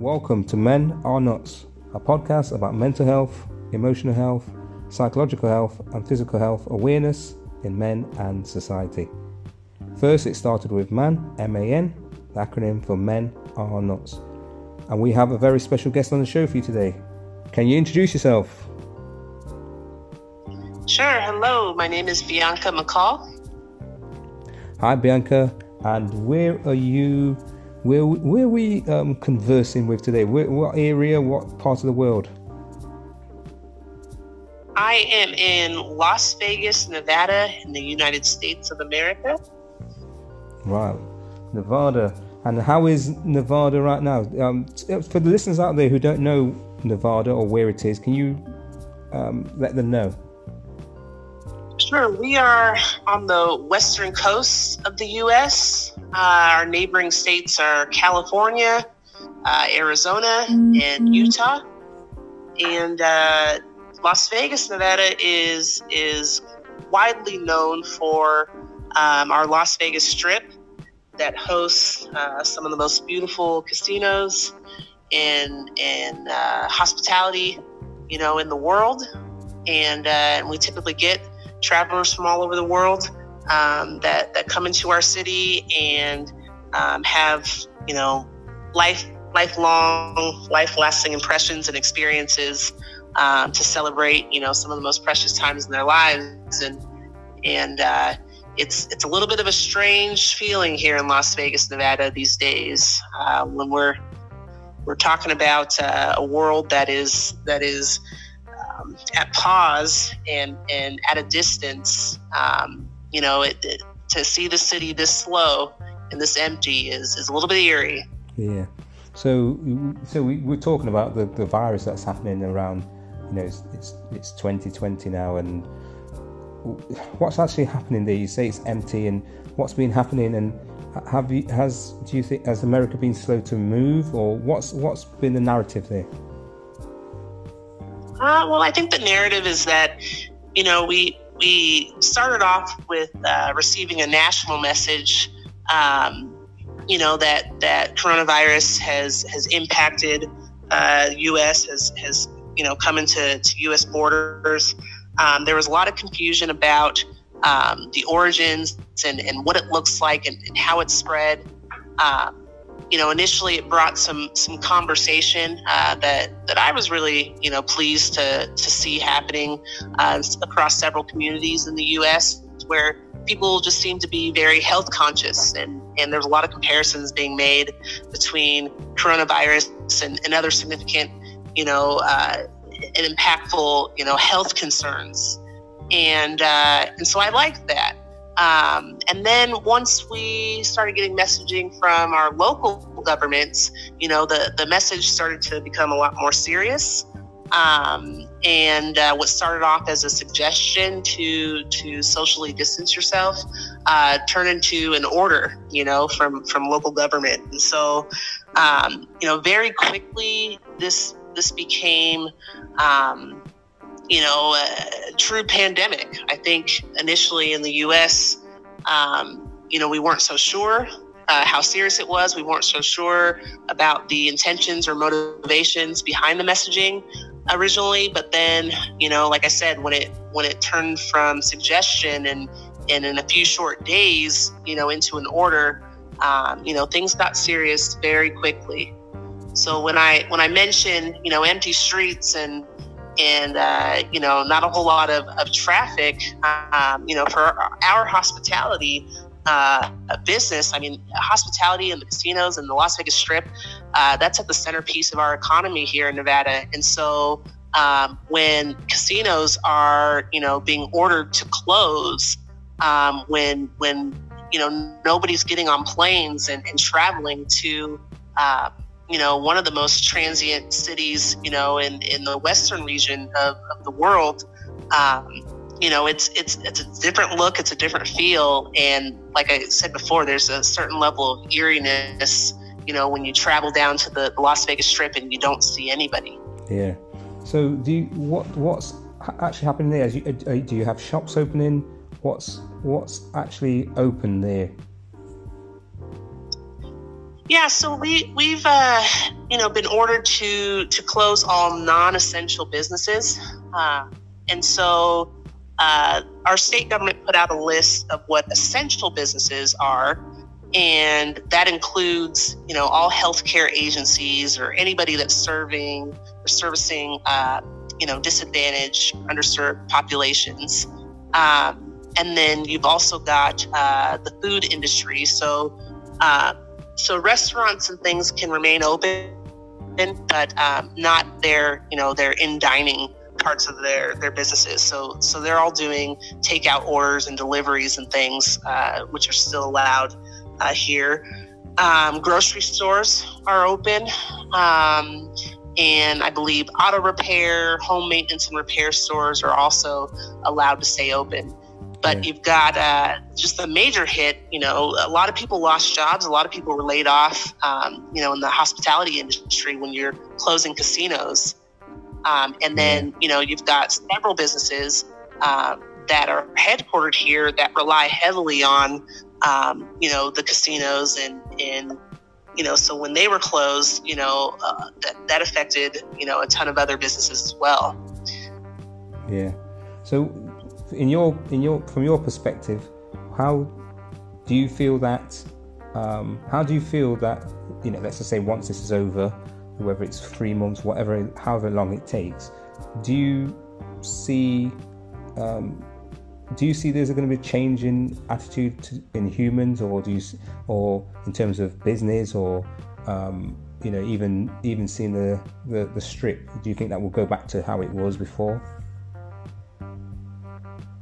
Welcome to Men Are Nuts, a podcast about mental health, emotional health, psychological health, and physical health awareness in men and society. First, it started with MAN, M A N, the acronym for Men Are Nuts. And we have a very special guest on the show for you today. Can you introduce yourself? Sure. Hello, my name is Bianca McCall. Hi, Bianca. And where are you? Where where are we um, conversing with today? Where, what area? What part of the world? I am in Las Vegas, Nevada, in the United States of America. Right, Nevada. And how is Nevada right now? Um, for the listeners out there who don't know Nevada or where it is, can you um, let them know? Sure. We are on the western coast of the U.S. Uh, our neighboring states are California, uh, Arizona, and Utah. And uh, Las Vegas, Nevada is is widely known for um, our Las Vegas Strip that hosts uh, some of the most beautiful casinos and and uh, hospitality, you know, in the world. And, uh, and we typically get travelers from all over the world um, that that come into our city and um, have you know life lifelong life lasting impressions and experiences um, to celebrate you know some of the most precious times in their lives and and uh, it's it's a little bit of a strange feeling here in Las Vegas, Nevada these days uh, when we're we're talking about uh, a world that is that is um, at pause and and at a distance. Um, you know, it, it, to see the city this slow and this empty is, is a little bit eerie. Yeah. So, so we, we're talking about the, the virus that's happening around. You know, it's, it's it's 2020 now, and what's actually happening there? You say it's empty, and what's been happening, and have you has do you think has America been slow to move, or what's what's been the narrative there? Uh, well, I think the narrative is that you know we we started off with uh, receiving a national message. Um, you know that that coronavirus has has impacted uh, U.S. has has you know come into to U.S. borders. Um, there was a lot of confusion about um, the origins and, and what it looks like and, and how it spread. Um, you know, initially it brought some some conversation uh, that that I was really you know pleased to to see happening uh, across several communities in the U.S. where people just seem to be very health conscious and and there's a lot of comparisons being made between coronavirus and, and other significant you know uh, and impactful you know health concerns and uh, and so I liked that. Um, and then once we started getting messaging from our local governments, you know, the, the message started to become a lot more serious. Um, and uh, what started off as a suggestion to to socially distance yourself uh, turned into an order, you know, from from local government. And so, um, you know, very quickly this this became um, you know, a true pandemic. I think initially in the U.S., um, you know, we weren't so sure uh, how serious it was. We weren't so sure about the intentions or motivations behind the messaging originally. But then, you know, like I said, when it when it turned from suggestion and and in a few short days, you know, into an order, um, you know, things got serious very quickly. So when I when I mentioned, you know, empty streets and and uh, you know not a whole lot of, of traffic um, you know for our hospitality uh, business. I mean hospitality and the casinos and the las vegas strip uh, that's at the centerpiece of our economy here in nevada. And so um, when casinos are you know being ordered to close um, when when you know nobody's getting on planes and, and traveling to uh, you know, one of the most transient cities, you know, in, in the western region of, of the world. Um, you know, it's it's it's a different look, it's a different feel, and like I said before, there's a certain level of eeriness. You know, when you travel down to the, Las Vegas Strip and you don't see anybody. Yeah. So, do you, what what's actually happening there? You, uh, do you have shops opening? What's what's actually open there? Yeah, so we we've uh, you know been ordered to to close all non-essential businesses, uh, and so uh, our state government put out a list of what essential businesses are, and that includes you know all healthcare agencies or anybody that's serving or servicing uh, you know disadvantaged, underserved populations. Um, and then you've also got uh, the food industry, so uh, so restaurants and things can remain open, but um, not their, you know, their in dining parts of their their businesses. So so they're all doing takeout orders and deliveries and things, uh, which are still allowed uh, here. Um, grocery stores are open. Um, and I believe auto repair, home maintenance, and repair stores are also allowed to stay open. But yeah. you've got uh, just a major hit. You know, a lot of people lost jobs. A lot of people were laid off. Um, you know, in the hospitality industry when you're closing casinos, um, and then you know you've got several businesses uh, that are headquartered here that rely heavily on um, you know the casinos and and you know so when they were closed, you know uh, that that affected you know a ton of other businesses as well. Yeah. So in your in your from your perspective, how do you feel that? Um, how do you feel that you know? Let's just say once this is over, whether it's three months, whatever, however long it takes, do you see? Um, do you see there's going to be a change in attitude to, in humans, or do you, or in terms of business, or um, you know, even even seeing the, the the strip? Do you think that will go back to how it was before?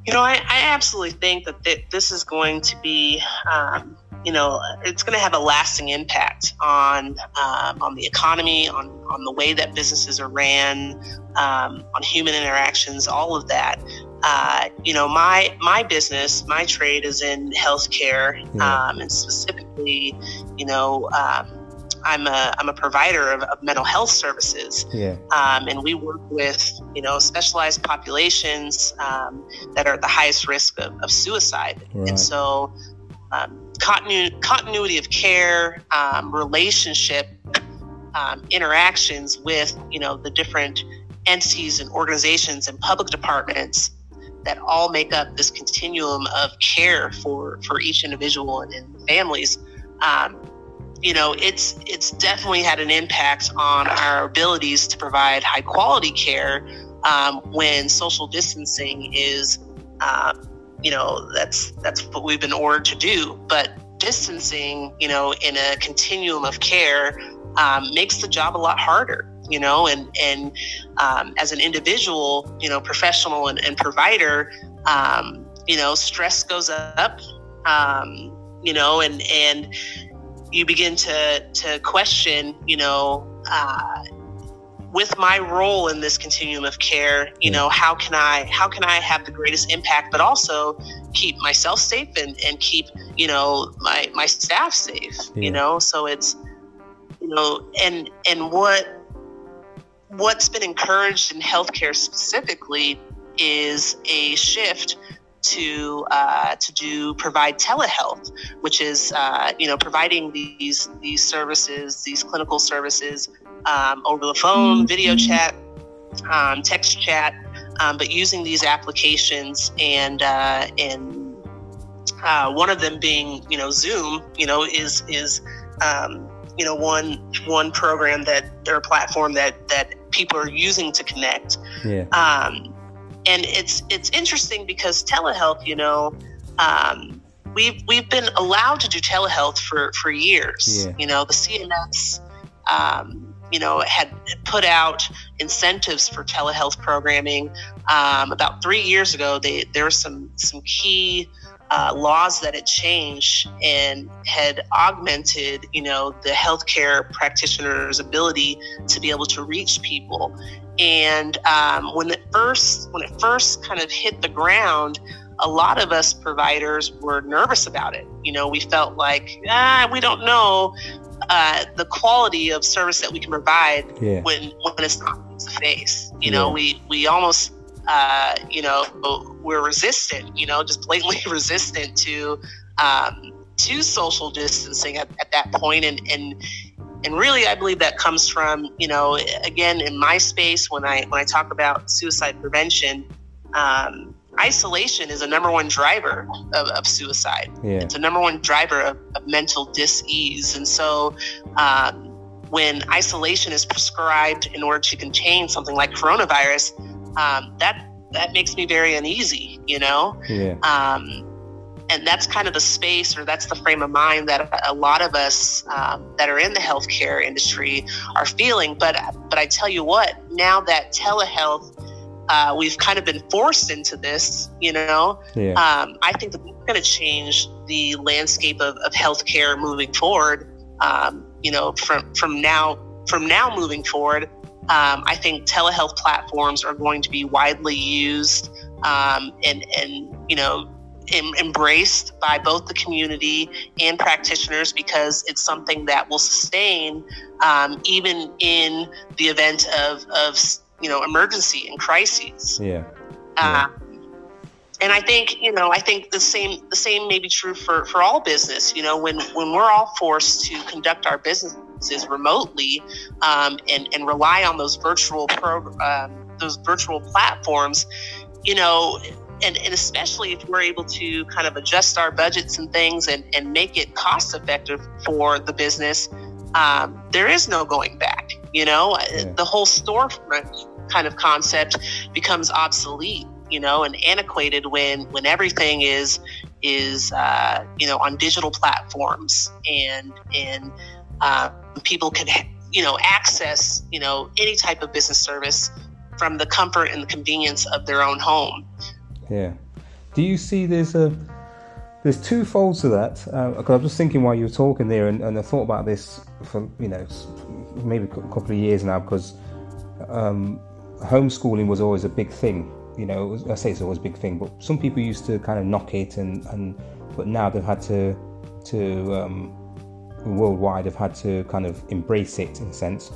You know, I, I absolutely think that th- this is going to be, um, you know, it's going to have a lasting impact on um, on the economy, on on the way that businesses are ran, um, on human interactions, all of that. Uh, you know, my my business, my trade is in healthcare, yeah. Um, and specifically, you know um, I'm a I'm a provider of, of mental health services. Yeah. Um, and we work with you know specialized populations um, that are at the highest risk of, of suicide. Right. And so um, continu- continuity of care, um, relationship um, interactions with you know the different entities and organizations and public departments that all make up this continuum of care for for each individual and, and families. Um, you know, it's it's definitely had an impact on our abilities to provide high quality care um, when social distancing is, um, you know, that's that's what we've been ordered to do. But distancing, you know, in a continuum of care um, makes the job a lot harder. You know, and and um, as an individual, you know, professional and, and provider, um, you know, stress goes up. Um, you know, and and you begin to to question, you know, uh, with my role in this continuum of care, you know, how can I how can I have the greatest impact, but also keep myself safe and, and keep, you know, my my staff safe, yeah. you know? So it's you know, and and what what's been encouraged in healthcare specifically is a shift to uh, to do provide telehealth, which is uh, you know providing these these services, these clinical services um, over the phone, video mm-hmm. chat, um, text chat, um, but using these applications and uh, and uh, one of them being you know Zoom, you know is is um, you know one one program that or platform that that people are using to connect. Yeah. And it's it's interesting because telehealth, you know, um, we've we've been allowed to do telehealth for for years. Yeah. You know, the CMS, um, you know, had put out incentives for telehealth programming. Um, about three years ago, they, there were some some key uh, laws that had changed and had augmented, you know, the healthcare practitioner's ability to be able to reach people. And um, when it first when it first kind of hit the ground, a lot of us providers were nervous about it. You know, we felt like ah, we don't know uh, the quality of service that we can provide yeah. when when it's not face to face. You know, we we almost uh, you know we're resistant. You know, just blatantly resistant to um, to social distancing at, at that point and and and really i believe that comes from you know again in my space when i when i talk about suicide prevention um, isolation is a number one driver of, of suicide yeah. it's a number one driver of, of mental dis-ease and so um, when isolation is prescribed in order to contain something like coronavirus um, that that makes me very uneasy you know yeah. And that's kind of the space or that's the frame of mind that a lot of us um, that are in the healthcare industry are feeling but but i tell you what now that telehealth uh, we've kind of been forced into this you know yeah. um, i think that we're going to change the landscape of, of healthcare moving forward um, you know from from now from now moving forward um, i think telehealth platforms are going to be widely used um, and and you know em- embraced by both the community and practitioners because it's something that will sustain um, even in the event of, of you know emergency and crises. Yeah. Uh, and I think you know I think the same the same may be true for for all business. You know when when we're all forced to conduct our businesses remotely um, and and rely on those virtual pro, uh, those virtual platforms, you know and, and especially if we're able to kind of adjust our budgets and things and, and make it cost effective for the business, um, there is no going back. You know, yeah. the whole storefront kind of concept becomes obsolete, you know, and antiquated when when everything is is uh, you know on digital platforms and and uh, people can you know access you know any type of business service from the comfort and the convenience of their own home. Yeah. Do you see there's a there's two folds to that? Because uh, I was just thinking while you were talking there, and, and, I thought about this for you know maybe a couple of years now because um, homeschooling was always a big thing. You know, was, I say it's always a big thing, but some people used to kind of knock it, and, and but now they've had to to um, worldwide have had to kind of embrace it in a sense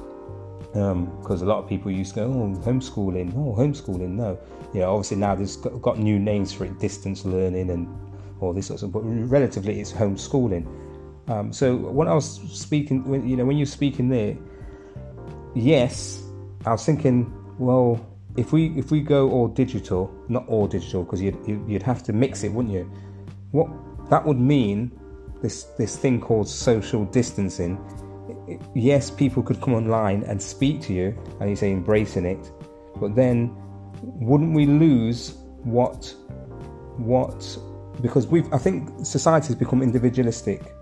because um, a lot of people used to go, oh, homeschooling, oh, homeschooling, no you know, obviously now there's got, got new names for it, distance learning and all this sort of, but relatively it's homeschooling. Um, so when I was speaking, when, you know, when you're speaking there, yes, I was thinking, well, if we if we go all digital, not all digital, because you'd you'd have to mix it, wouldn't you? What that would mean, this this thing called social distancing. Yes, people could come online and speak to you, and you say embracing it, but then wouldn't we lose what what because we've I think society has become individualistic,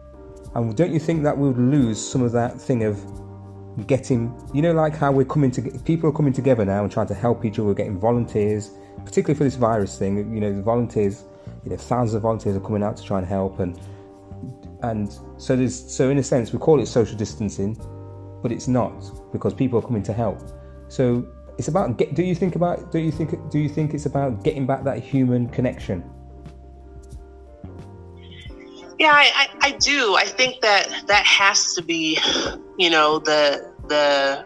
and don't you think that we would lose some of that thing of getting you know like how we're coming to people are coming together now and trying to help each other, getting volunteers, particularly for this virus thing. You know, the volunteers, you know, thousands of volunteers are coming out to try and help, and and so there's so in a sense we call it social distancing, but it's not because people are coming to help. So it's about get, do you think about do you think do you think it's about getting back that human connection? Yeah I, I, I do. I think that that has to be you know the the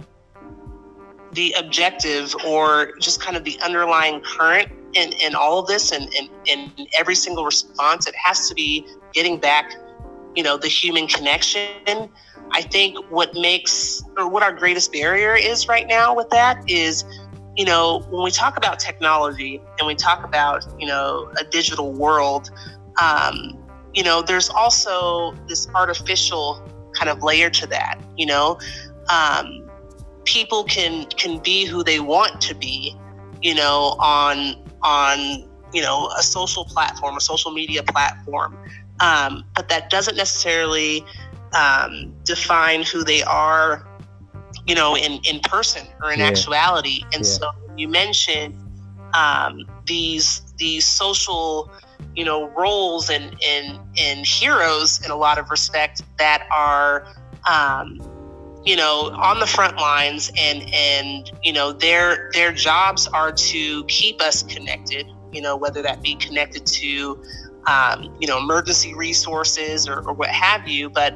the objective or just kind of the underlying current in, in all of this and in, in every single response. It has to be getting back you know the human connection I think what makes or what our greatest barrier is right now with that is, you know, when we talk about technology and we talk about, you know, a digital world, um, you know, there's also this artificial kind of layer to that, you know. Um, people can can be who they want to be, you know, on on you know a social platform, a social media platform, um, but that doesn't necessarily um, define who they are, you know, in, in person or in yeah. actuality. And yeah. so you mentioned um, these these social, you know, roles and, and and heroes in a lot of respect that are um, you know on the front lines and and you know their their jobs are to keep us connected you know whether that be connected to um, you know emergency resources or, or, what have you but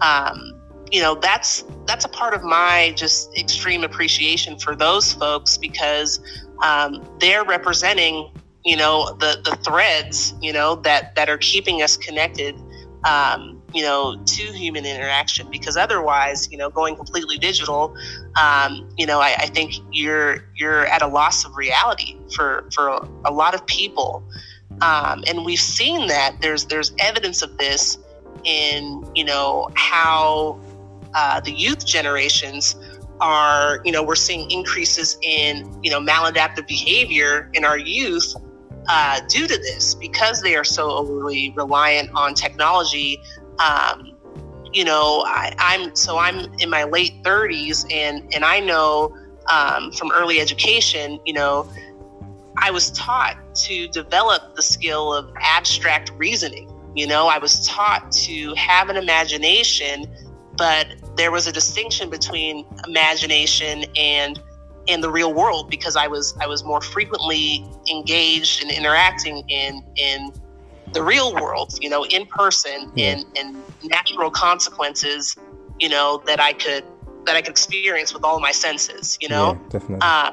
um, you know that's that's a part of my just extreme appreciation for those folks because um, they're representing you know the the threads you know that that are keeping us connected um, you know, to human interaction because otherwise, you know, going completely digital, um, you know, I, I, think you're you're at a loss of reality for for a lot of people, um, and we've seen that there's there's evidence of this in you know how uh, the youth generations are you know we're seeing increases in you know maladaptive behavior in our youth uh, due to this because they are so overly reliant on technology. Um, you know, I, am so I'm in my late 30s, and and I know um, from early education, you know, I was taught to develop the skill of abstract reasoning. You know, I was taught to have an imagination, but there was a distinction between imagination and in the real world because I was I was more frequently engaged and interacting in in the real world, you know, in person, in in natural consequences, you know, that I could that I could experience with all my senses, you know. Yeah, definitely. Uh,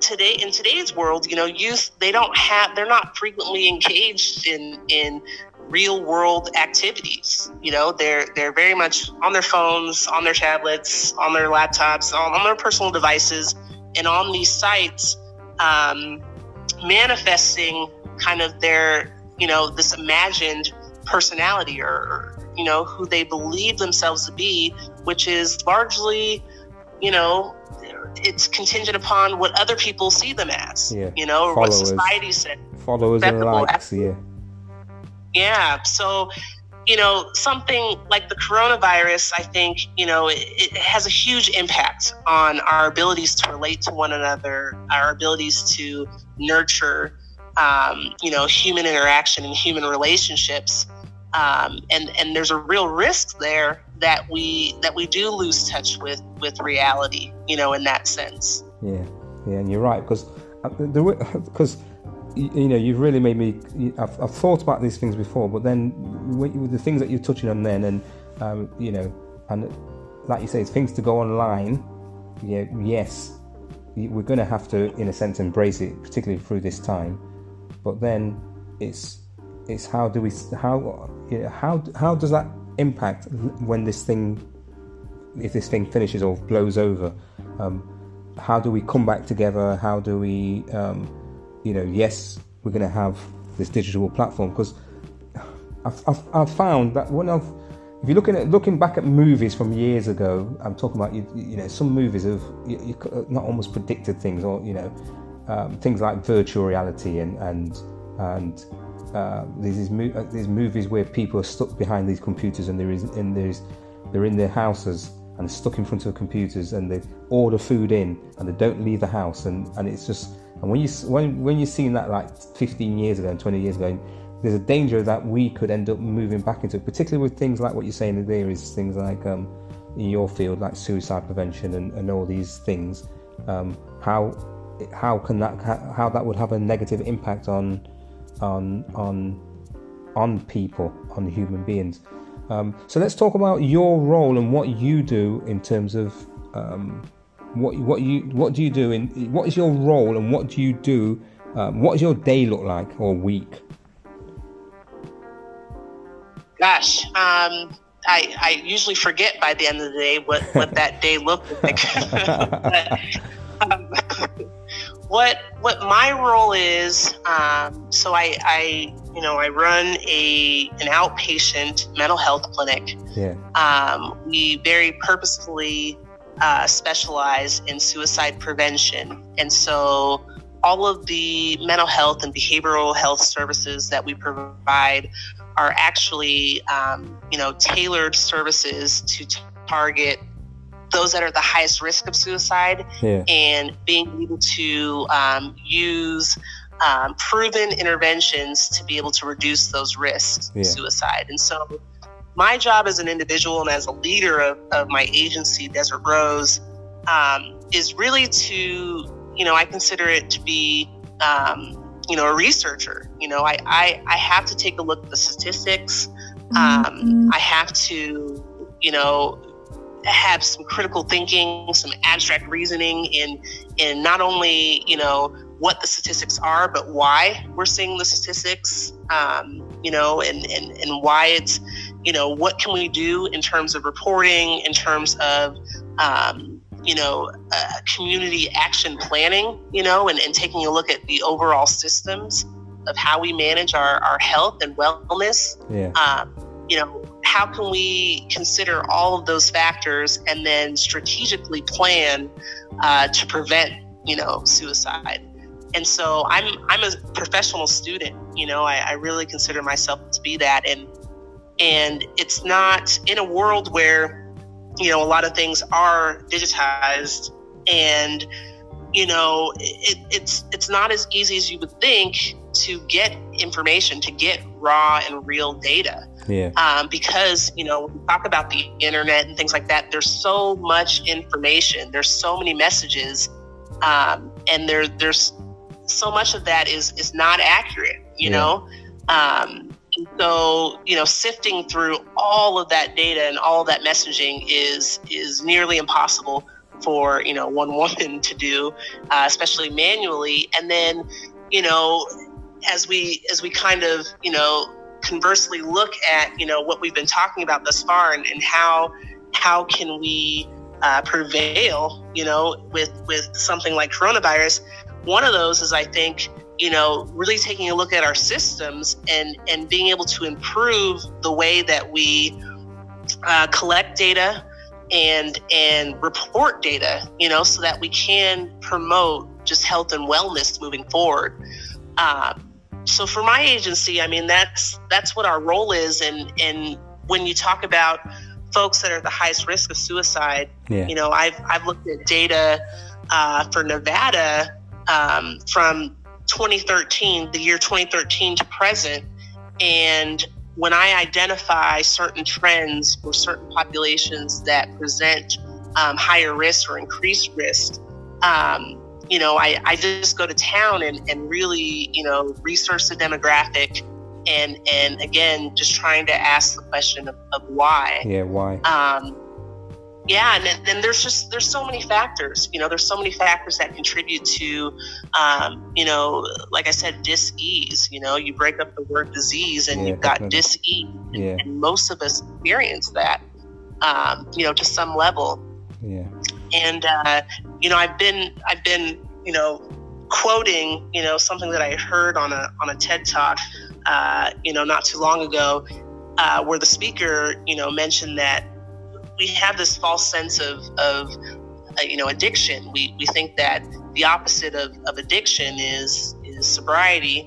today in today's world, you know, youth they don't have they're not frequently engaged in in real world activities. You know, they're they're very much on their phones, on their tablets, on their laptops, on, on their personal devices, and on these sites, um, manifesting kind of their you know this imagined personality or you know who they believe themselves to be, which is largely you know it's contingent upon what other people see them as. Yeah. You know, or what society says. Followers and likes. Yeah. Yeah. So, you know, something like the coronavirus, I think, you know, it, it, has a huge impact on our abilities to relate to one another, our abilities to nurture, um, you know, human interaction and human relationships. Um, and and there's a real risk there that we that we do lose touch with with reality, you know, in that sense. Yeah, yeah, and you're right because because you know, you've really made me. I've, I've, thought about these things before, but then with the things that you're touching on, then, and um, you know, and like you say, it's things to go online. Yeah, yes, we're going to have to, in a sense, embrace it, particularly through this time. But then, it's it's how do we how you know, how how does that impact when this thing, if this thing finishes or blows over? Um, how do we come back together? How do we um, you know, yes, we're going to have this digital platform because I've, I've, I've, found that when I've, if you're looking at looking back at movies from years ago, I'm talking about you, you know some movies have you, you not almost predicted things or you know um, things like virtual reality and and and uh, these uh, these movies where people are stuck behind these computers and there is there's they're in their houses and stuck in front of computers and they order food in and they don't leave the house and and it's just and when you when when you've seen that like 15 years ago and 20 years ago, there's a danger that we could end up moving back into it, particularly with things like what you're saying there is things like um, in your field like suicide prevention and, and all these things. Um, how how can that how that would have a negative impact on on on on people on human beings. Um, so let's talk about your role and what you do in terms of um, what what you what do you do in what is your role and what do you do? Um, what does your day look like or week? Gosh, um, I I usually forget by the end of the day what what that day looked like. but, um, what what my role is? Um, so I I you know I run a an outpatient mental health clinic. Yeah. Um, we very purposefully uh, specialize in suicide prevention. And so all of the mental health and behavioral health services that we provide are actually, um, you know, tailored services to target those that are the highest risk of suicide yeah. and being able to um, use um, proven interventions to be able to reduce those risks yeah. of suicide. And so my job as an individual and as a leader of, of my agency, Desert Rose, um, is really to, you know, I consider it to be, um, you know, a researcher. You know, I, I, I have to take a look at the statistics. Um, mm-hmm. I have to, you know, have some critical thinking, some abstract reasoning in in not only you know what the statistics are, but why we're seeing the statistics. Um, you know, and, and, and why it's, you know, what can we do in terms of reporting, in terms of, um, you know, uh, community action planning, you know, and, and taking a look at the overall systems of how we manage our, our health and wellness. Yeah. Um, you know, how can we consider all of those factors and then strategically plan uh, to prevent, you know, suicide? And so I'm I'm a professional student. You know, I, I really consider myself to be that, and and it's not in a world where you know a lot of things are digitized and you know it, it's it's not as easy as you would think to get information to get raw and real data yeah. um, because you know when we talk about the internet and things like that there's so much information there's so many messages um, and there there's so much of that is is not accurate you Yeah. know um, so you know sifting through all of that data and all that messaging is is nearly impossible for you know one woman to do uh, especially manually and then you know as we as we kind of you know conversely look at you know what we've been talking about thus far and, and how how can we uh, prevail you know with with something like coronavirus. One of those is i think you know really taking a look at our systems and and being able to improve the way that we uh, collect data and and report data you know so that we can promote just health and wellness moving forward. Um, so for my agency i mean that's that's what our role is and and when you talk about folks that are at the highest risk of suicide Yeah. you know i've i've looked at data uh, for nevada um, from 2013 the year 2013 to present and when i identify certain trends or certain populations that present um, higher risk or increased risk um, you know, I, I just go to town and, and really, you know, research the demographic and and again just trying to ask the question of, of why. Yeah. Why? Um, yeah, and then- then there's just there's so many factors. You know, there's so many factors that contribute to, um, you know, like I said, dis-ease. You know, you break up the word disease and Yeah, you've got dis-ease, Yeah. and most of us experience that, um, you know, to some level Yeah. and uh, you know i've been i've been you know quoting you know something that i heard on a on a ted talk uh, you know not too long ago uh, where the speaker you know mentioned that we have this false sense of of uh, you know addiction. We we think that the opposite of, of addiction is is sobriety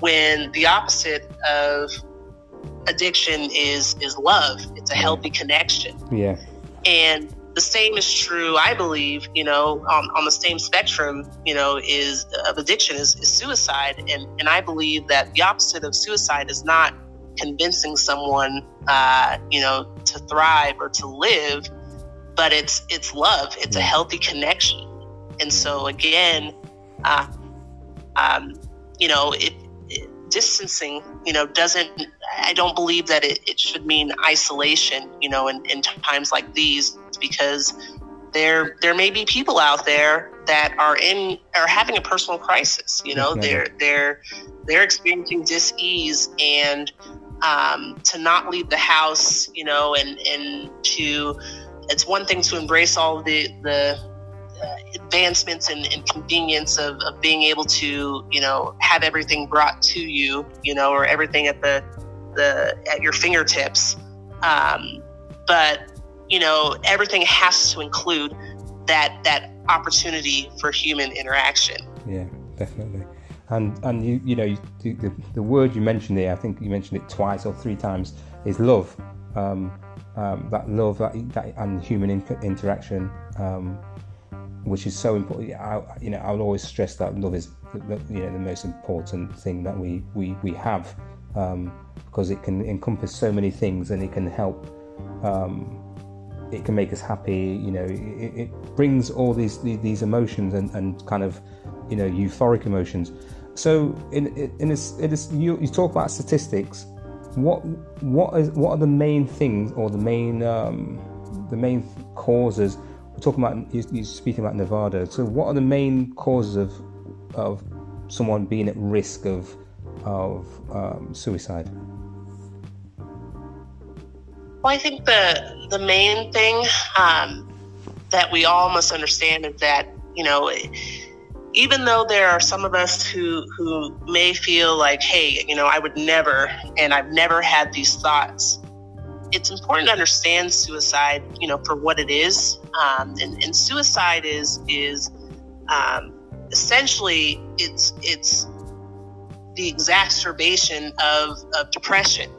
when the opposite of addiction is is love. It's a healthy connection. Yeah. and the same is true i believe you know on, on the same spectrum you know is of addiction is, is suicide. And and i believe that the opposite of suicide is not convincing someone uh, you know to thrive or to live but it's it's love. It's a healthy connection. And so again uh, um, you know it, it distancing you know doesn't i don't believe that it, it should mean isolation you know in, in times like these because there there may be people out there that are in are having a personal crisis you know Definitely. they're they're they're experiencing dis-ease and um, to not leave the house you know and and to it's one thing to embrace all the the uh, advancements and, and convenience of, of being able to you know have everything brought to you you know or everything at the the at your fingertips um, but you know everything has to include that that opportunity for human interaction Yeah, definitely. And and you you know you, the, the word you mentioned there, I think you mentioned it twice or three times, is love. Um, um, that love that, that and human in, interaction, um, which is so important. I, you know, I'll always stress that love is the, the- you know the most important thing that we we we have um, because it can encompass so many things and it can help. Um, it can make us happy. You know, it, it brings all these these, emotions and, and kind of you know euphoric emotions. So in in this, in this you, you talk about statistics. What what is what are the main things or the main um, the main causes? We're talking about you, you're speaking about Nevada. So what are the main causes of of someone being at risk of of um, suicide? Well, I think the the main thing um, that we all must understand is that you know, even though there are some of us who who may feel like, hey, you know, I would never, and I've never had these thoughts. It's important to understand suicide, you know, for what it is, um, and, and suicide is is um, essentially it's it's the exacerbation of, of depression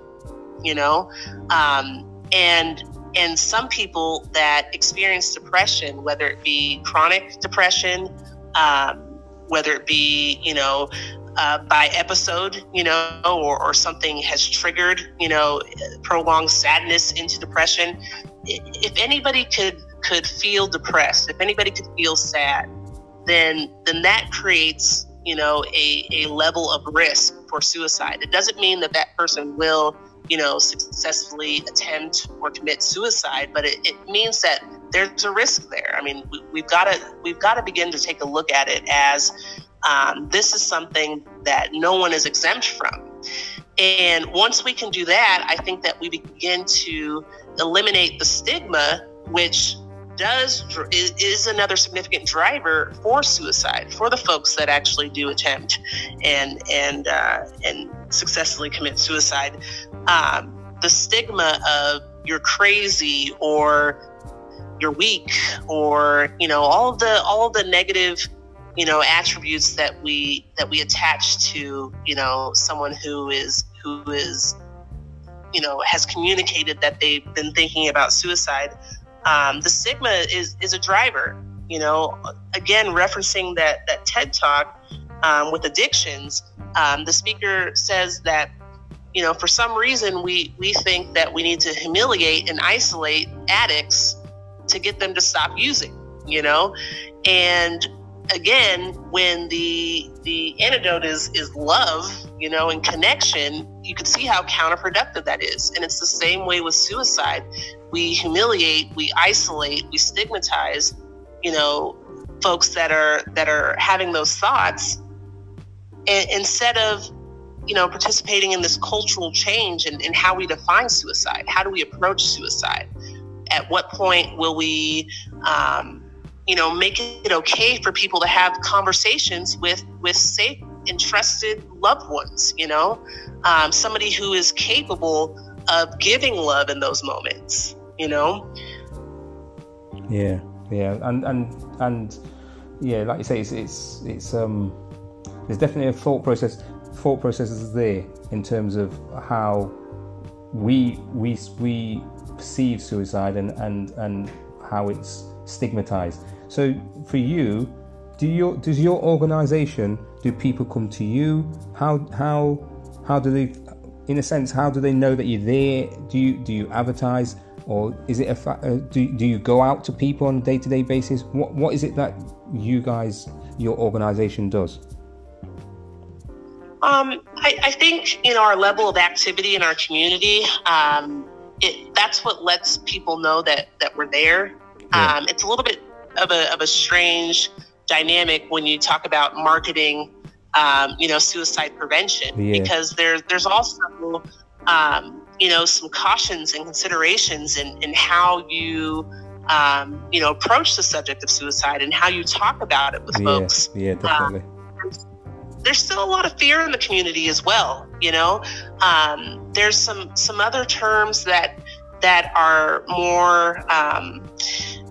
you know um, and and some people that experience depression whether it be chronic depression um, whether it be you know uh, by episode, you know, or, or something has triggered, you know, prolonged sadness into depression. If anybody could could feel depressed, if anybody could feel sad, then then that creates you know a, a level of risk for suicide it doesn't mean that that person will you know successfully attempt or commit suicide but it, it means that there's a risk there. I mean we, have got to we've got to begin to take a look at it as um, this is something that no one is exempt from. And once we can do that i think that we begin to eliminate the stigma which does is, another significant driver for suicide for the folks that actually do attempt and and uh, and successfully commit suicide. Um, the stigma of you're crazy or you're weak or you know all the all the negative you know attributes that we that we attach to you know someone who is who is you know has communicated that they've been thinking about suicide um, the stigma is is a driver. You know, again, referencing that that TED talk um, with addictions, um, the speaker says that you know for some reason we we think that we need to humiliate and isolate addicts to get them to stop using. You know, and again, when the the antidote is is love, you know, and connection, you can see how counterproductive that is. And it's the same way with suicide we humiliate, we isolate, we stigmatize, you know, folks that are that are having those thoughts, and, instead of you know participating in this cultural change and how we define suicide. How do we approach suicide? At what point will we? Um, you know, make it okay for people to have conversations with with safe and trusted loved ones. You know, um, somebody who is capable of giving love in those moments you know? Yeah yeah and and and yeah like you say it's it's, it's um there's definitely a thought process thought processes there in terms of how we we we perceive suicide and and and how it's stigmatized. So for you do your does your organization do people come to you? How how how do they in a sense how do they know that you're there? Do you do you advertise or is it a fa- uh, do, do you go out to people on a day-to-day basis what what is it that you guys your organization does um, I, I, think in our level of activity in our community um, it, that's what lets people know that that we're there yeah. um, it's a little bit of a, of a strange dynamic when you talk about marketing um, you know suicide prevention yeah. because there, there's also um, you know, some cautions and considerations in, in how you, um, you know, approach the subject of suicide and how you talk about it with yeah, folks. Yeah, definitely. Um, there's still a lot of fear in the community as well. You know, um, there's some some other terms that that are more um,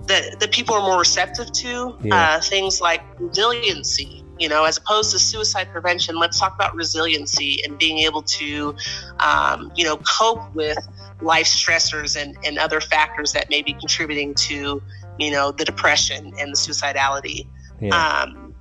that that people are more receptive to. Yeah. Uh, things like resiliency you know, as opposed to suicide prevention, let's talk about resiliency and being able to, um, you know, cope with life stressors and, and other factors that may be contributing to, you know, the depression and the suicidality. Yeah. Um,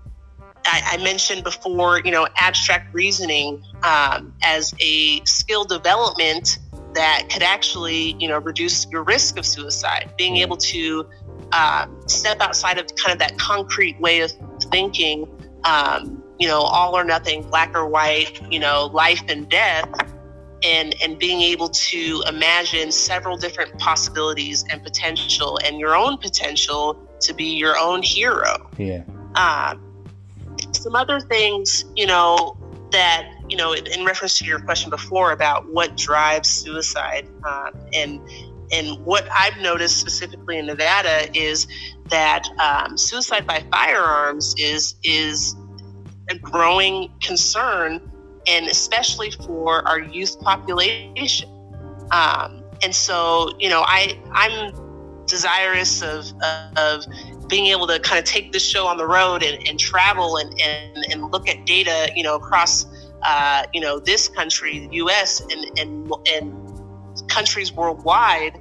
I, I, mentioned before, you know, abstract reasoning um, as a skill development that could actually, you know, reduce your risk of suicide. Being able to um, step outside of kind of that concrete way of thinking um, you know, all or nothing, black or white, you know, life and death, and and being able to imagine several different possibilities and potential, and your own potential to be your own hero. Yeah. Um, some other things, you know, that you know, in, in, reference to your question before about what drives suicide, um, and and what I've noticed specifically in Nevada is that um, suicide by firearms is is a growing concern, and especially for our youth population. Um, and so, you know, I I'm desirous of of being able to kind of take this show on the road and, and travel and, and, and look at data, you know, across uh, you know, this country, the U.S. and and and countries worldwide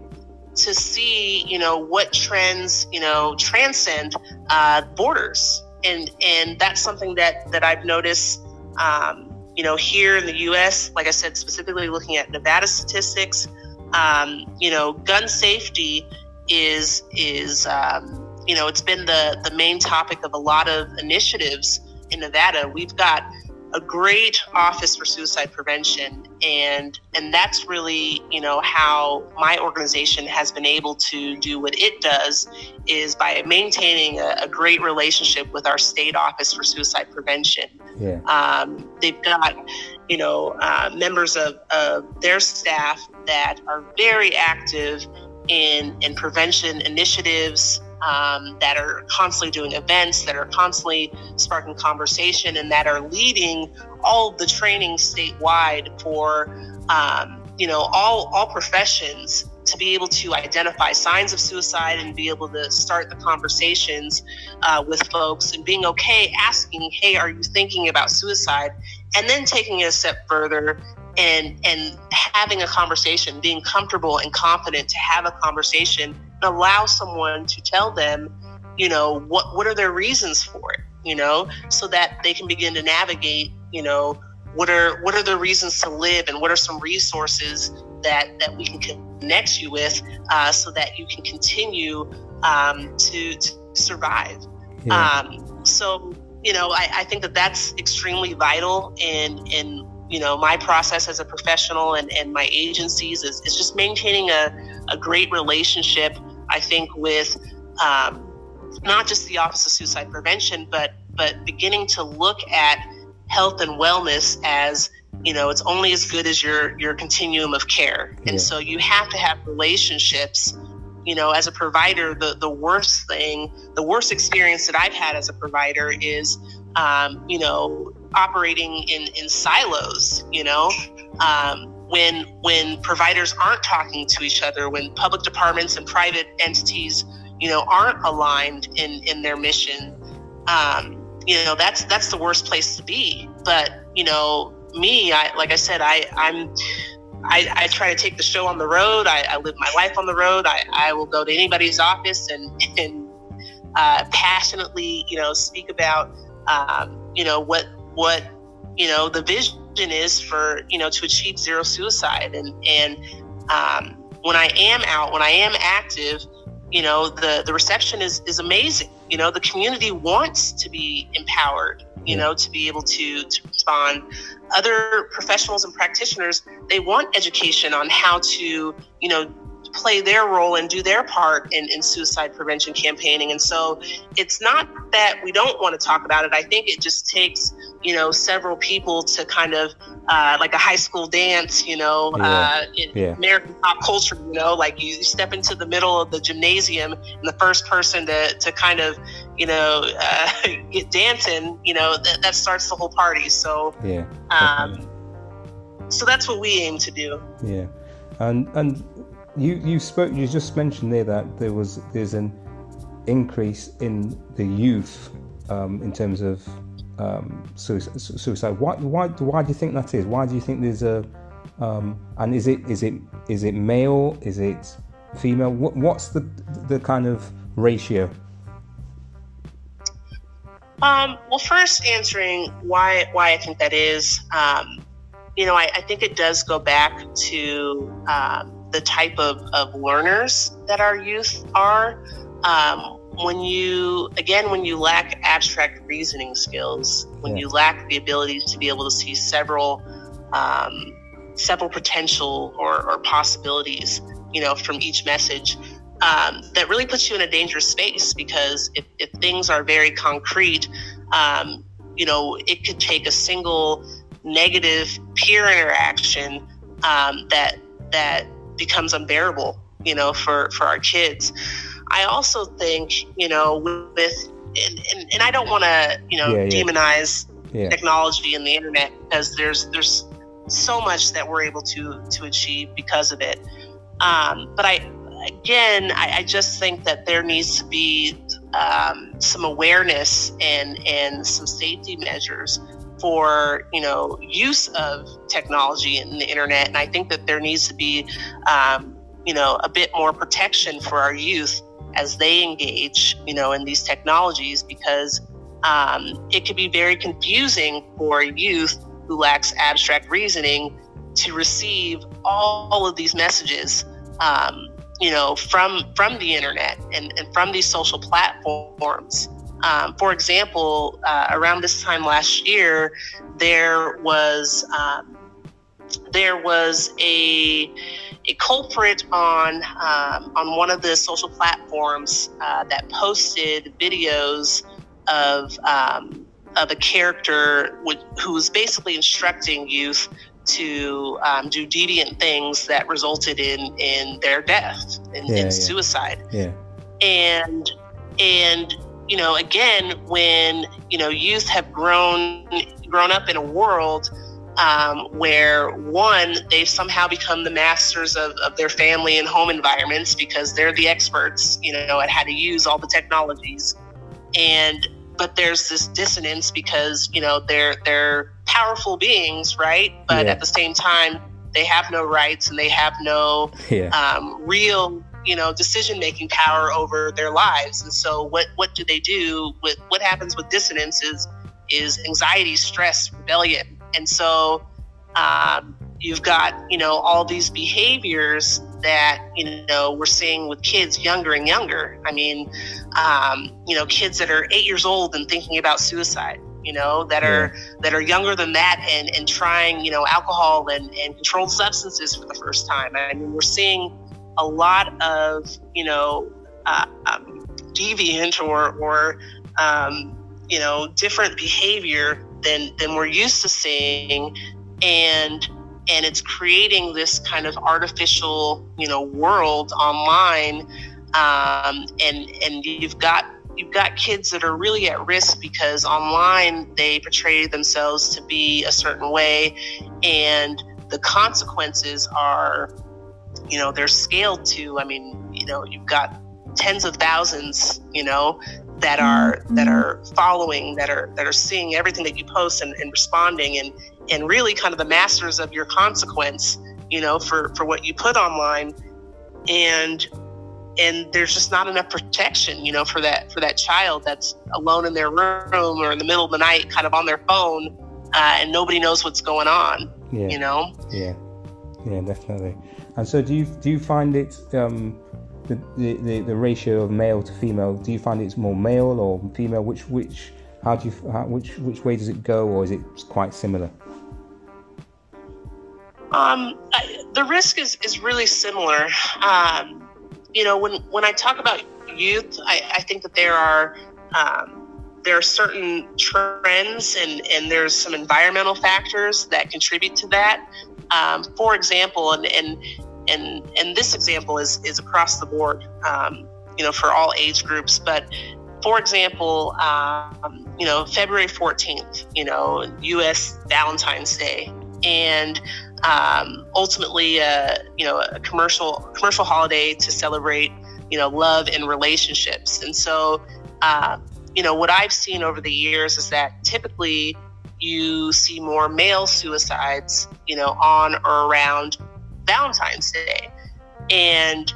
to see, you know, what trends, you know, transcend uh, borders, and and that's something that that I've noticed, um, you know, here in the U.S. Like I said, specifically looking at Nevada statistics, um, you know, gun safety is is um, you know it's been the the main topic of a lot of initiatives in Nevada. We've got a great office for suicide prevention and and that's really you know how my organization has been able to do what it does is by maintaining a, a great relationship with our state office for suicide prevention yeah. um, they've got you know uh, members of, of their staff that are very active in in prevention initiatives um, that are constantly doing events, that are constantly sparking conversation, and that are leading all the training statewide for um, you know all all professions to be able to identify signs of suicide and be able to start the conversations uh, with folks and being okay asking, hey, are you thinking about suicide? And then taking it a step further and and having a conversation, being comfortable and confident to have a conversation allow someone to tell them, you know, what what are their reasons for it, you know, so that they can begin to navigate, you know, what are what are the reasons to live and what are some resources that that we can connect you with uh, so that you can continue um, to, to survive. Yeah. Um, so you know, I, I think that that's extremely vital in in you know my process as a professional and, and my agencies is, is just maintaining a, a great relationship i think with um, not just the office of suicide prevention but but beginning to look at health and wellness as you know it's only as good as your your continuum of care. And so you have to have relationships you know as a provider the the worst thing the worst experience that i've had as a provider is um, you know operating in, in silos, you know, um, when when providers aren't talking to each other, when public departments and private entities, you know, aren't aligned in, in their mission, um, you know, that's that's the worst place to be. But you know, me, I like I said, I I'm I, I try to take the show on the road. I, I live my life on the road. I, I will go to anybody's office and and uh, passionately, you know, speak about um, you know what what you know the vision is for you know to achieve zero suicide. And and um, when I am out when I am active you know the the reception is is amazing. You know the community wants to be empowered you know to be able to to respond. Other professionals and practitioners they want education on how to you know play their role and do their part in, in suicide prevention campaigning. And so it's not that we don't want to talk about it. I think it just takes, you know, several people to kind of uh, like a high school dance, you know, yeah. uh, in yeah. American pop culture, you know, like you step into the middle of the gymnasium and the first person to, to kind of, you know, uh, get dancing, you know, th- that starts the whole party. So, yeah. Um, so that's what we aim to do. Yeah. And, and you you spoke you just mentioned there that there was there's an increase in the youth um, in terms of um, suicide. Why, why why do you think that is? Why do you think there's a um, and is it is it is it male? Is it female? What, what's the the kind of ratio? Um, well, first answering why why I think that is, um, you know, I, I, think it does go back to um, the type of, of learners that our youth are. Um, when you, again, when you lack abstract reasoning skills, when yeah. you lack the ability to be able to see several, um, several potential or, or possibilities, you know, from each message, um, that really puts you in a dangerous space because if, if things are very concrete, um, you know, it could take a single negative peer interaction um, that that becomes unbearable, you know, for for our kids. I also think, you know, with and, and, and I don't want to, you know, yeah, yeah. demonize yeah. technology and the internet because there's there's so much that we're able to to achieve because of it. Um, but I again, I, I, just think that there needs to be um, some awareness and and some safety measures for you know use of technology and the internet. And I think that there needs to be um, you know a bit more protection for our youth as they engage you know in these technologies because um, it could be very confusing for youth who lacks abstract reasoning to receive all of these messages um, you know, from from the internet and, and from these social platforms. Um, for example, uh, around this time last year, there was um, there was a a culprit on um, on one of the social platforms uh, that posted videos of um, of a character who was basically instructing youth to um, do deviant things that resulted in in their death and, yeah, yeah. suicide. Yeah. And and you know again when you know youth have grown grown up in a world um, where one they've somehow become the masters of, of their family and home environments because they're the experts you know at how to use all the technologies and but there's this dissonance because you know they're they're powerful beings, right? But yeah. at the same time, they have no rights and they have no yeah. um, real you know decision making power over their lives. And so what what do they do with what happens with dissonance is is anxiety, stress, rebellion, and so um, you've got you know all these behaviors that you know we're seeing with kids younger and younger. I mean, um, you know, kids that are eight years old and thinking about suicide. You know, that are that are younger than that and and trying you know alcohol and and controlled substances for the first time. I mean, we're seeing a lot of you know uh, um, deviant or or um, you know different behavior than than we're used to seeing, and and it's creating this kind of artificial you know world online. Um, and and you've got you've got kids that are really at risk because online they portray themselves to be a certain way. And the consequences are you know they're scaled to i mean you know you've got tens of thousands you know that are that are following that are that are seeing everything that you post and, and responding and and really kind of the masters of your consequence you know for for what you put online. And and there's just not enough protection you know for that for that child that's alone in their room or in the middle of the night kind of on their phone uh, and nobody knows what's going on yeah. you know? Yeah. Yeah definitely and so do you do you find it um the, the, the, ratio of male to female do you find it's more male or female? Which which how do you how, which which way does it go or is it quite similar? Um, I, the risk is, is really similar. Um, you know, when when I talk about youth, I, I think that there are um, there are certain trends and and there's some environmental factors that contribute to that. Um, for example, and and and and this example is is across the board, um, you know, for all age groups, but. For example, um, you know, February 14th, you know, U.S. Valentine's Day, and um, ultimately, uh, you know, a commercial commercial holiday to celebrate, you know, love and relationships. And so, uh, you know, what I've seen over the years is that typically you see more male suicides, you know, on or around Valentine's Day, and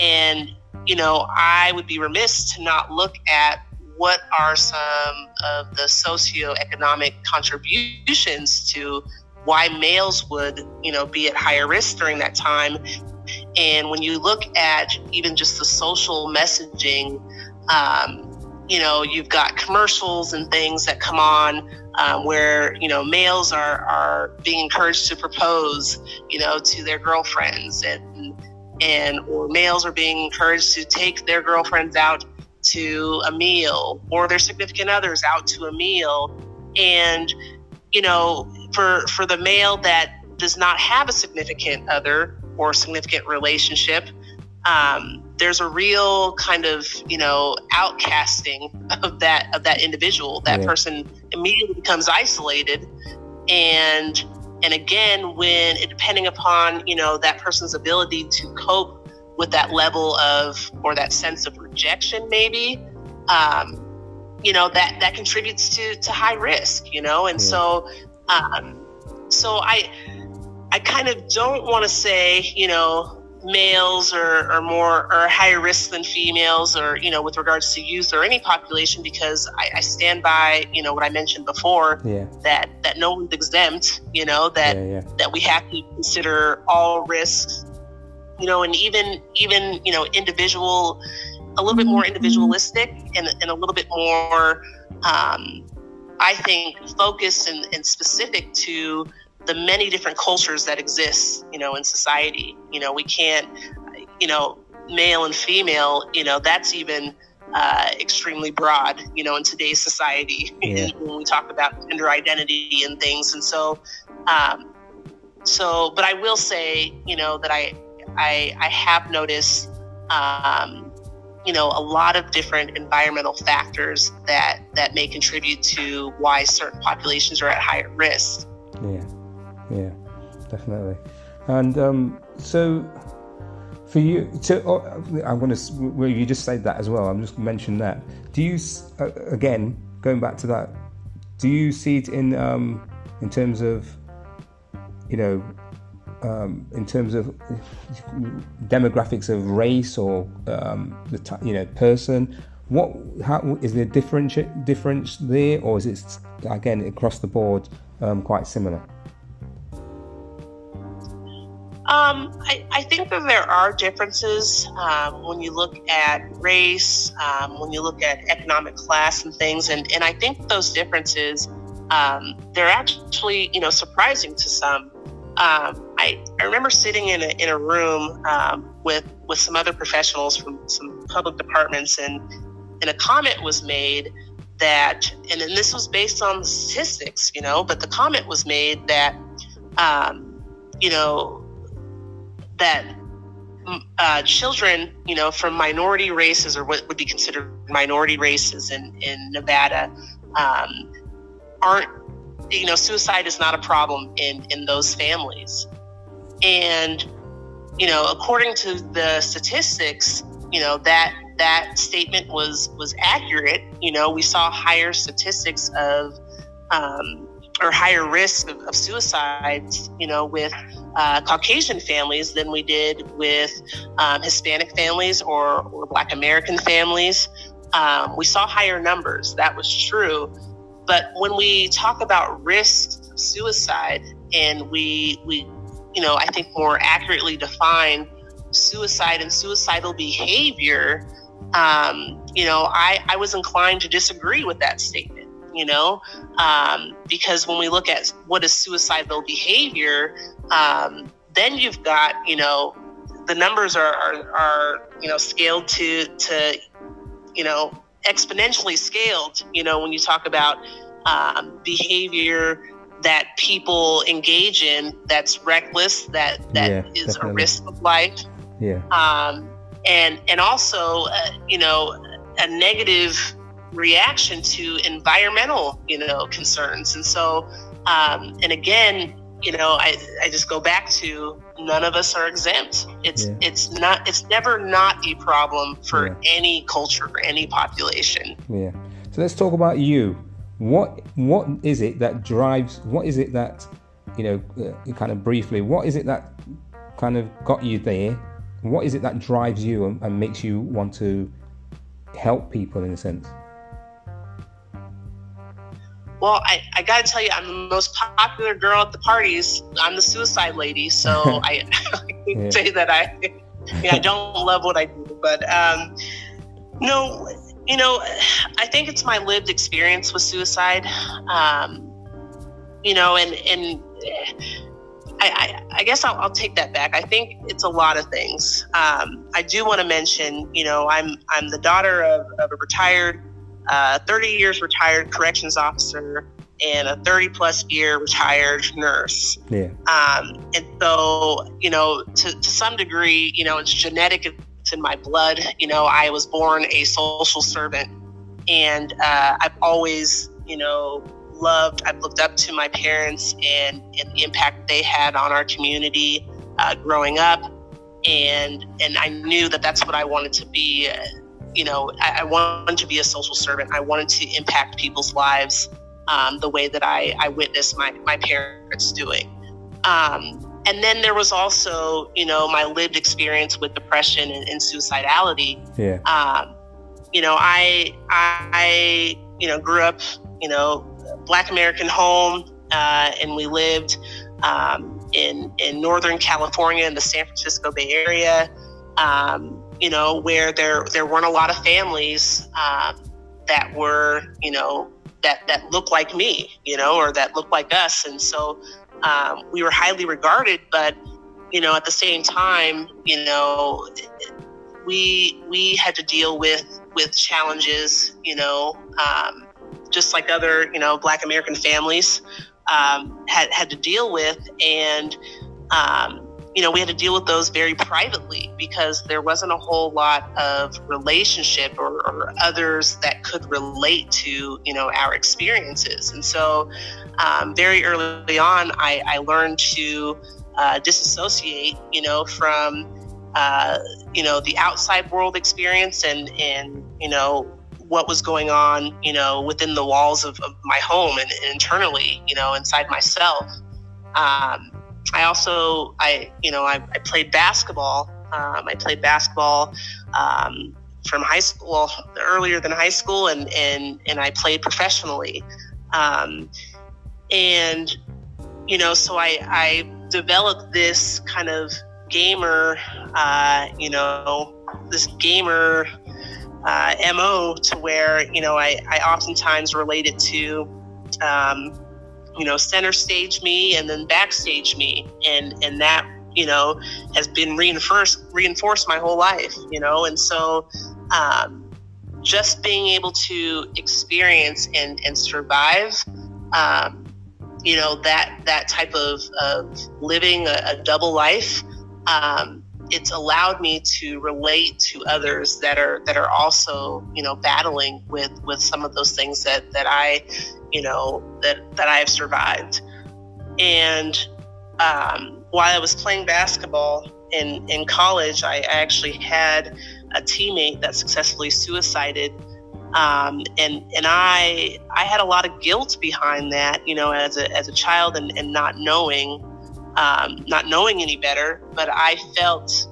and you know, I would be remiss to not look at what are some of the socioeconomic contributions to why males would, you know, be at higher risk during that time. And when you look at even just the social messaging, um, you know, you've got commercials and things that come on um, where, you know, males are, are being encouraged to propose, you know, to their girlfriends and, and, or males are being encouraged to take their girlfriends out to a meal or their significant others out to a meal. And, you know, for for the male that does not have a significant other or significant relationship, um, there's a real kind of you know outcasting of that of that individual. That yeah. person immediately becomes isolated, and and again, when depending upon you know that person's ability to cope with that level of or that sense of rejection, maybe. Um, you know that that contributes to to high risk you know and yeah. so um so i i kind of don't want to say you know males are, are more are higher risk than females or you know with regards to youth or any population because I, I stand by you know what I mentioned before yeah. that that no one's exempt you know that yeah, yeah. that we have to consider all risks you know and even even you know individual a little bit more mm-hmm. individualistic and, and a little bit more um, I think focused and, and specific to the many different cultures that exist, you know, in society. You know, we can't, you know, male and female, you know, that's even uh, extremely broad, you know, in today's society yeah. when we talk about gender identity and things. And so, um, so, but I will say, you know, that I, I, I have noticed, um, you know, a lot of different environmental factors that that may contribute to why certain populations are at higher risk. Yeah yeah, definitely. And um, so for you, so uh, I'm going to. Well, you just said that as well. I'm just mention that. Do you uh, again going back to that? Do you see it in um, in terms of you know um, in terms of demographics of race or um, the you know person? What how is there difference difference there, or is it again across the board um, quite similar? Um, I, I, think that there are differences um, when you look at race, um, when you look at economic class and things, and, and I think those differences um, they're actually you know surprising to some. Um, I, I remember sitting in a, in a room um, with with some other professionals from some public departments, and and a comment was made that, and then this was based on statistics, you know, but the comment was made that you know that mm, uh, children, you know, from minority races or what would be considered minority races in, in Nevada um, aren't, you know, suicide is not a problem in, in those families. And, you know, according to the statistics, you know, that that statement was was accurate. You know, we saw higher statistics of um, or higher risk of, of suicides, you know, with uh, Caucasian families than we did with um, Hispanic families or, or Black American families. Um, we saw higher numbers. That was true. But when we talk about risk suicide and we, we, you know, I think more accurately define suicide and suicidal behavior, um, you know, I, I was inclined to disagree with that statement you know, um, because when we look at what is suicidal behavior, um, then you've got, you know, the numbers are, are, are, you know, scaled to, to, you know, exponentially scaled, you know, when you talk about um, behavior that people engage in that's reckless, that, that yeah, is definitely. a risk of life. Yeah. Um, and, and also, uh, you know, a negative reaction to environmental, you know, concerns. And so, um, and again, you know, I, I just go back to none of us are exempt. It's yeah. it's not it's never not a problem for yeah. any culture or any population. Yeah. So let's talk about you. What what is it that drives? What is it that you know? Uh, kind of briefly, what is it that kind of got you there? What is it that drives you and, and makes you want to help people in a sense? Well, I, I got to tell you, I'm the most popular girl at the parties. I'm the suicide lady. So I, I say that I, yeah, I don't love what I do. But um, no, you know, I think it's my lived experience with suicide. Um, you know, and, and I, I, I guess I'll, I'll, take that back. I think it's a lot of things. Um, I do want to mention, you know, I'm, I'm the daughter of, of a retired uh, 30 years retired corrections officer and a 30 plus year retired nurse. Yeah. Um, and so, you know, to, to some degree, you know, it's genetic, it's in my blood. You know, I was born a social servant, and uh, I've always, you know, loved, I've looked up to my parents and, and the impact they had on our community uh, growing up. And, and I knew that that's what I wanted to be. You know, I, I, wanted to be a social servant. I wanted to impact people's lives um, the way that I, I witnessed my, my parents doing. Um, and then there was also, you know, my lived experience with depression and, and suicidality. Yeah. Um, you know, I, I, you know, grew up, you know, Black American home, uh, and we lived um, in in Northern California in the San Francisco Bay Area. Um, you know, where there there weren't a lot of families um, that were, you know, that that looked like me, you know, or that looked like us, and so um, we were highly regarded. But you know, at the same time, you know, we we had to deal with with challenges, you know, um, just like other, you know, Black American families um, had had to deal with, and um, you know, we had to deal with those very privately because there wasn't a whole lot of relationship or, or others that could relate to, you know, our experiences. And so, um, very early on, I, I learned to uh, disassociate, you know, from, uh, you know, the outside world experience and, and, you know, what was going on, you know, within the walls of, of my home and, and, internally, you know, inside myself. Um, I also, I, you know, I, I played basketball. Um, I played basketball um, from high school, well, earlier than high school, and and and I played professionally. Um, and you know, so I I developed this kind of gamer, uh, you know, this gamer uh, mo to where you know I, I oftentimes relate it to um, you know center stage me and then backstage me. And and that you know has been reinforced reinforced my whole life you know? And so um, just being able to experience and and survive um, you know that that type of, of living a, a double life um, it's allowed me to relate to others that are that are also you know battling with with some of those things that that I you know that that I have survived. And um, while I was playing basketball in in college I actually had a teammate that successfully suicided. Um, and and I I had a lot of guilt behind that you know as a as a child and, and not knowing um, not knowing any better, but I felt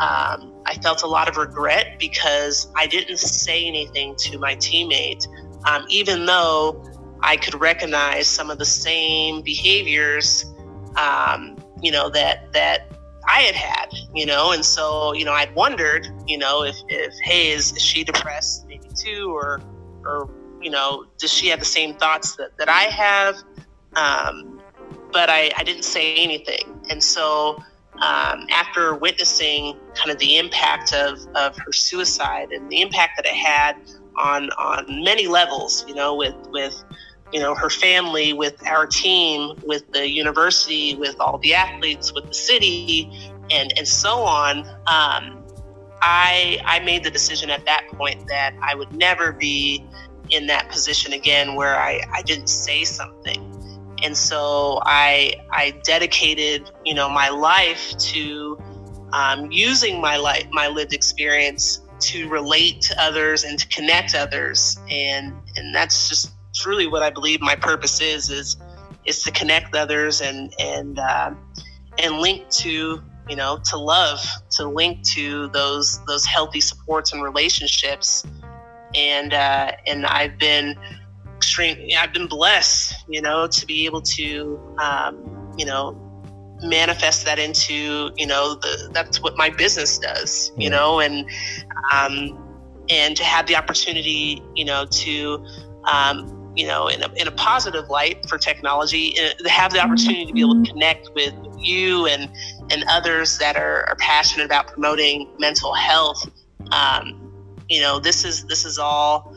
um, I felt a lot of regret because I didn't say anything to my teammate, um, even though I could recognize some of the same behaviors, um, you know, that that I had had, you know, and so you know I'd wondered, you know, if, if hey, is, is she depressed maybe too, or or you know, does she have the same thoughts that, that I have? Um, but I, I didn't say anything. And so um, after witnessing kind of the impact of, of her suicide and the impact that it had on on many levels, you know, with with you know her family, with our team, with the university, with all the athletes, with the city, and and so on. Um, I I made the decision at that point that I would never be in that position again where I, I didn't say something and so I I dedicated you know my life to um, using my life my lived experience to relate to others and to connect others. And and that's just truly what I believe my purpose is is is to connect others and and uh, and link to you know to love to link to those those healthy supports and relationships. And uh, and I've been extreme. I've been blessed, you know, to be able to, um, you know, manifest that into, you know, the, that's what my business does, you know, and, um, and to have the opportunity, you know, to, um, you know, in a, in a positive light for technology, uh, to have the opportunity to be able to connect with you and, and others that are, are passionate about promoting mental health. Um, you know, this is, this is all,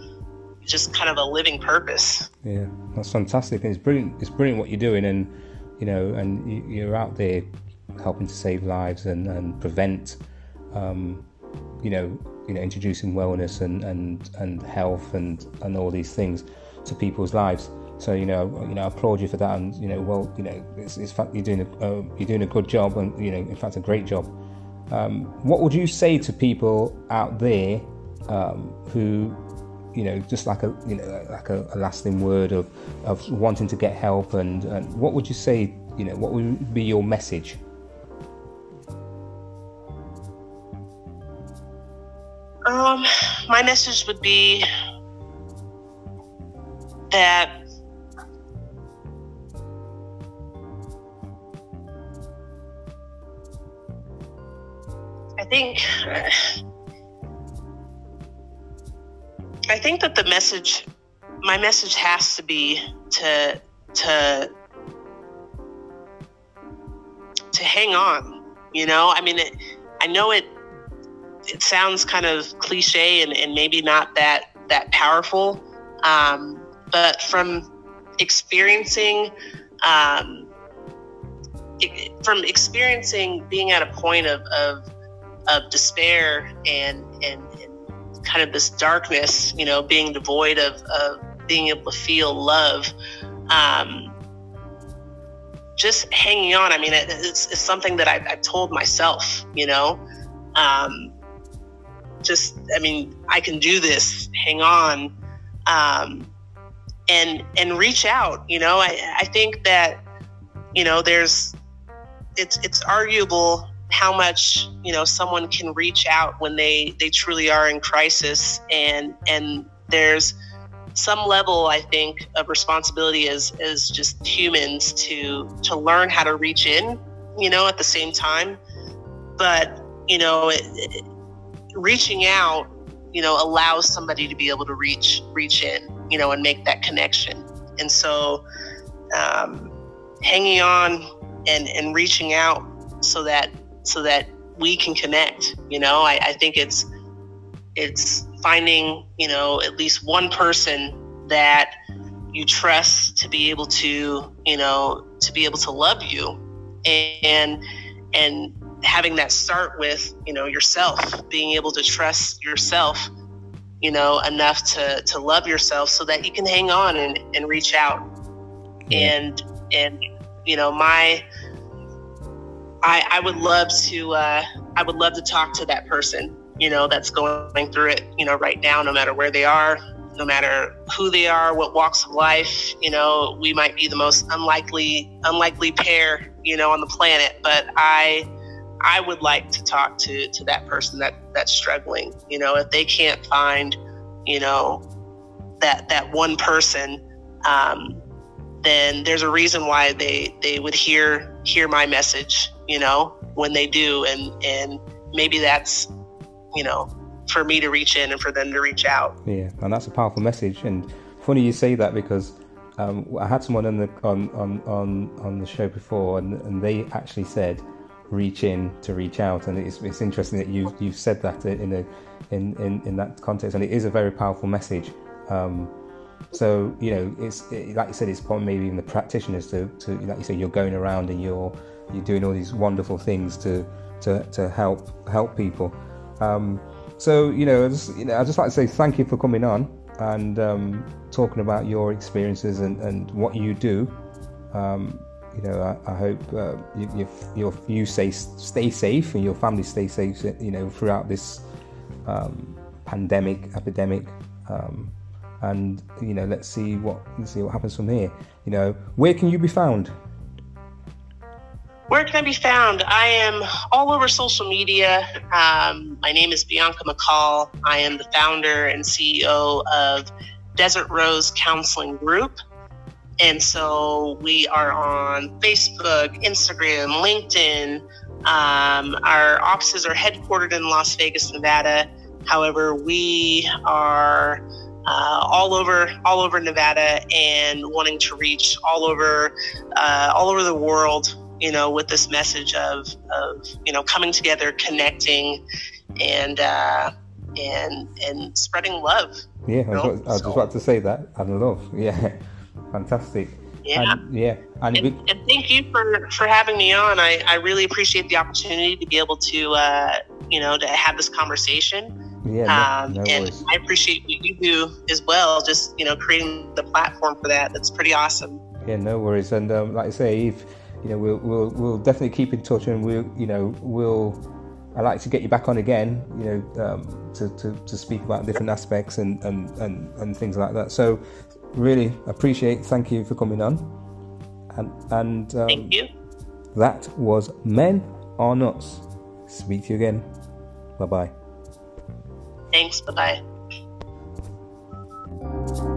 just kind of a living purpose. Yeah. That's fantastic, it's brilliant. It's brilliant what you're doing, and you know, and you're out there helping to save lives and, and prevent, um, you know, you know, introducing wellness and, and, and health and, and all these things to people's lives. So you know, you know, I applaud you for that, and you know, well, you know, it's, it's fact you're doing a uh, you're doing a good job, and you know, in fact, a great job. Um, what would you say to people out there um, who, you know, just like a you know, like a, a, lasting word of of wanting to get help, and, and what would you say? You know, what would be your message? Um, my message would be that I think I think that the message my message has to be to to to hang on you know? I mean it, i know it it sounds kind of cliche and, and maybe not that that powerful um, but from experiencing um, from experiencing being at a point of, of of despair and, and, and kind of this darkness, you know, being devoid of, of being able to feel love. Um, just hanging on. I mean, it, it's, it's, something that I've, I've, told myself, you know, um, just, I mean, I can do this, hang on, um, and, and reach out, you know, I, I think that, you know, there's, it's, it's arguable how much you know someone can reach out when they they truly are in crisis. And and there's some level i think of responsibility as as just humans to to learn how to reach in you know at the same time. But you know it, it, reaching out you know allows somebody to be able to reach reach in you know and make that connection. And so um, hanging on and and reaching out so that so that we can connect. You know, I, I think it's it's finding you know at least one person that you trust to be able to you know to be able to love you and and having that start with you know yourself being able to trust yourself you know enough to to love yourself so that you can hang on and, and reach out yeah. and and you know my I, I would love to uh, I would love to talk to that person, you know, that's going through it, you know, right now, no matter where they are, no matter who they are, what walks of life, you know, we might be the most unlikely unlikely pair, you know, on the planet, but I I would like to talk to to that person that that's struggling, you know, if they can't find, you know, that that one person um, then there's a reason why they they would hear hear my message you know, when they do. And, and maybe that's, you know, for me to reach in and for them to reach out. Yeah, and that's a powerful message. And funny you say that because um, I had someone on the on, on, on, on the show before, and, and they actually said, "Reach in to reach out." And it's, it's interesting that you you've said that in a in, in, in that context, and it is a very powerful message. Um, so you know, it's it, like you said, it's probably maybe even the practitioners to, to like you say, you're going around and you're you're doing all these wonderful things to to, to help help people. Um, so you know, just, you know, I just like to say thank you for coming on and um, talking about your experiences and, and what you do. Um, you know, I, I hope uh, you, you, you stay, stay safe and your family stay safe. You know, throughout this um, pandemic, epidemic, um, and you know, let's see what let's see what happens from here. You know, where can you be found? Where can I be found? I am all over social media. Um, my name is Bianca McCall. I am the founder and CEO of Desert Rose Counseling Group. And so we are on Facebook, Instagram, LinkedIn. Um, our offices are headquartered in Las Vegas, Nevada. However, we are uh, all over all over Nevada and wanting to reach all over uh, all over the world you know, with this message of, of you know, coming together, connecting, and uh, and and spreading love. Yeah, I was, I was so. about to say that. And love, yeah. fantastic. Yeah. And, yeah. And, and, and, thank you for, for having me on. I, I really appreciate the opportunity to be able to, uh, you know, to have this conversation. Yeah, no, um, no and worries. I appreciate what you do as well. Just you know, creating the platform for that. That's pretty awesome. Yeah, no worries. And um, like I say, if you know, we'll we'll we'll definitely keep in touch, and we'll you know we'll. I'd like to get you back on again, you know, um, to, to, to speak about different aspects and, and, and, and things like that. So, really appreciate. Thank you for coming on. And and um, Thank you. that was Men Are Nuts. Speak to you again. Bye bye. Thanks. Bye bye.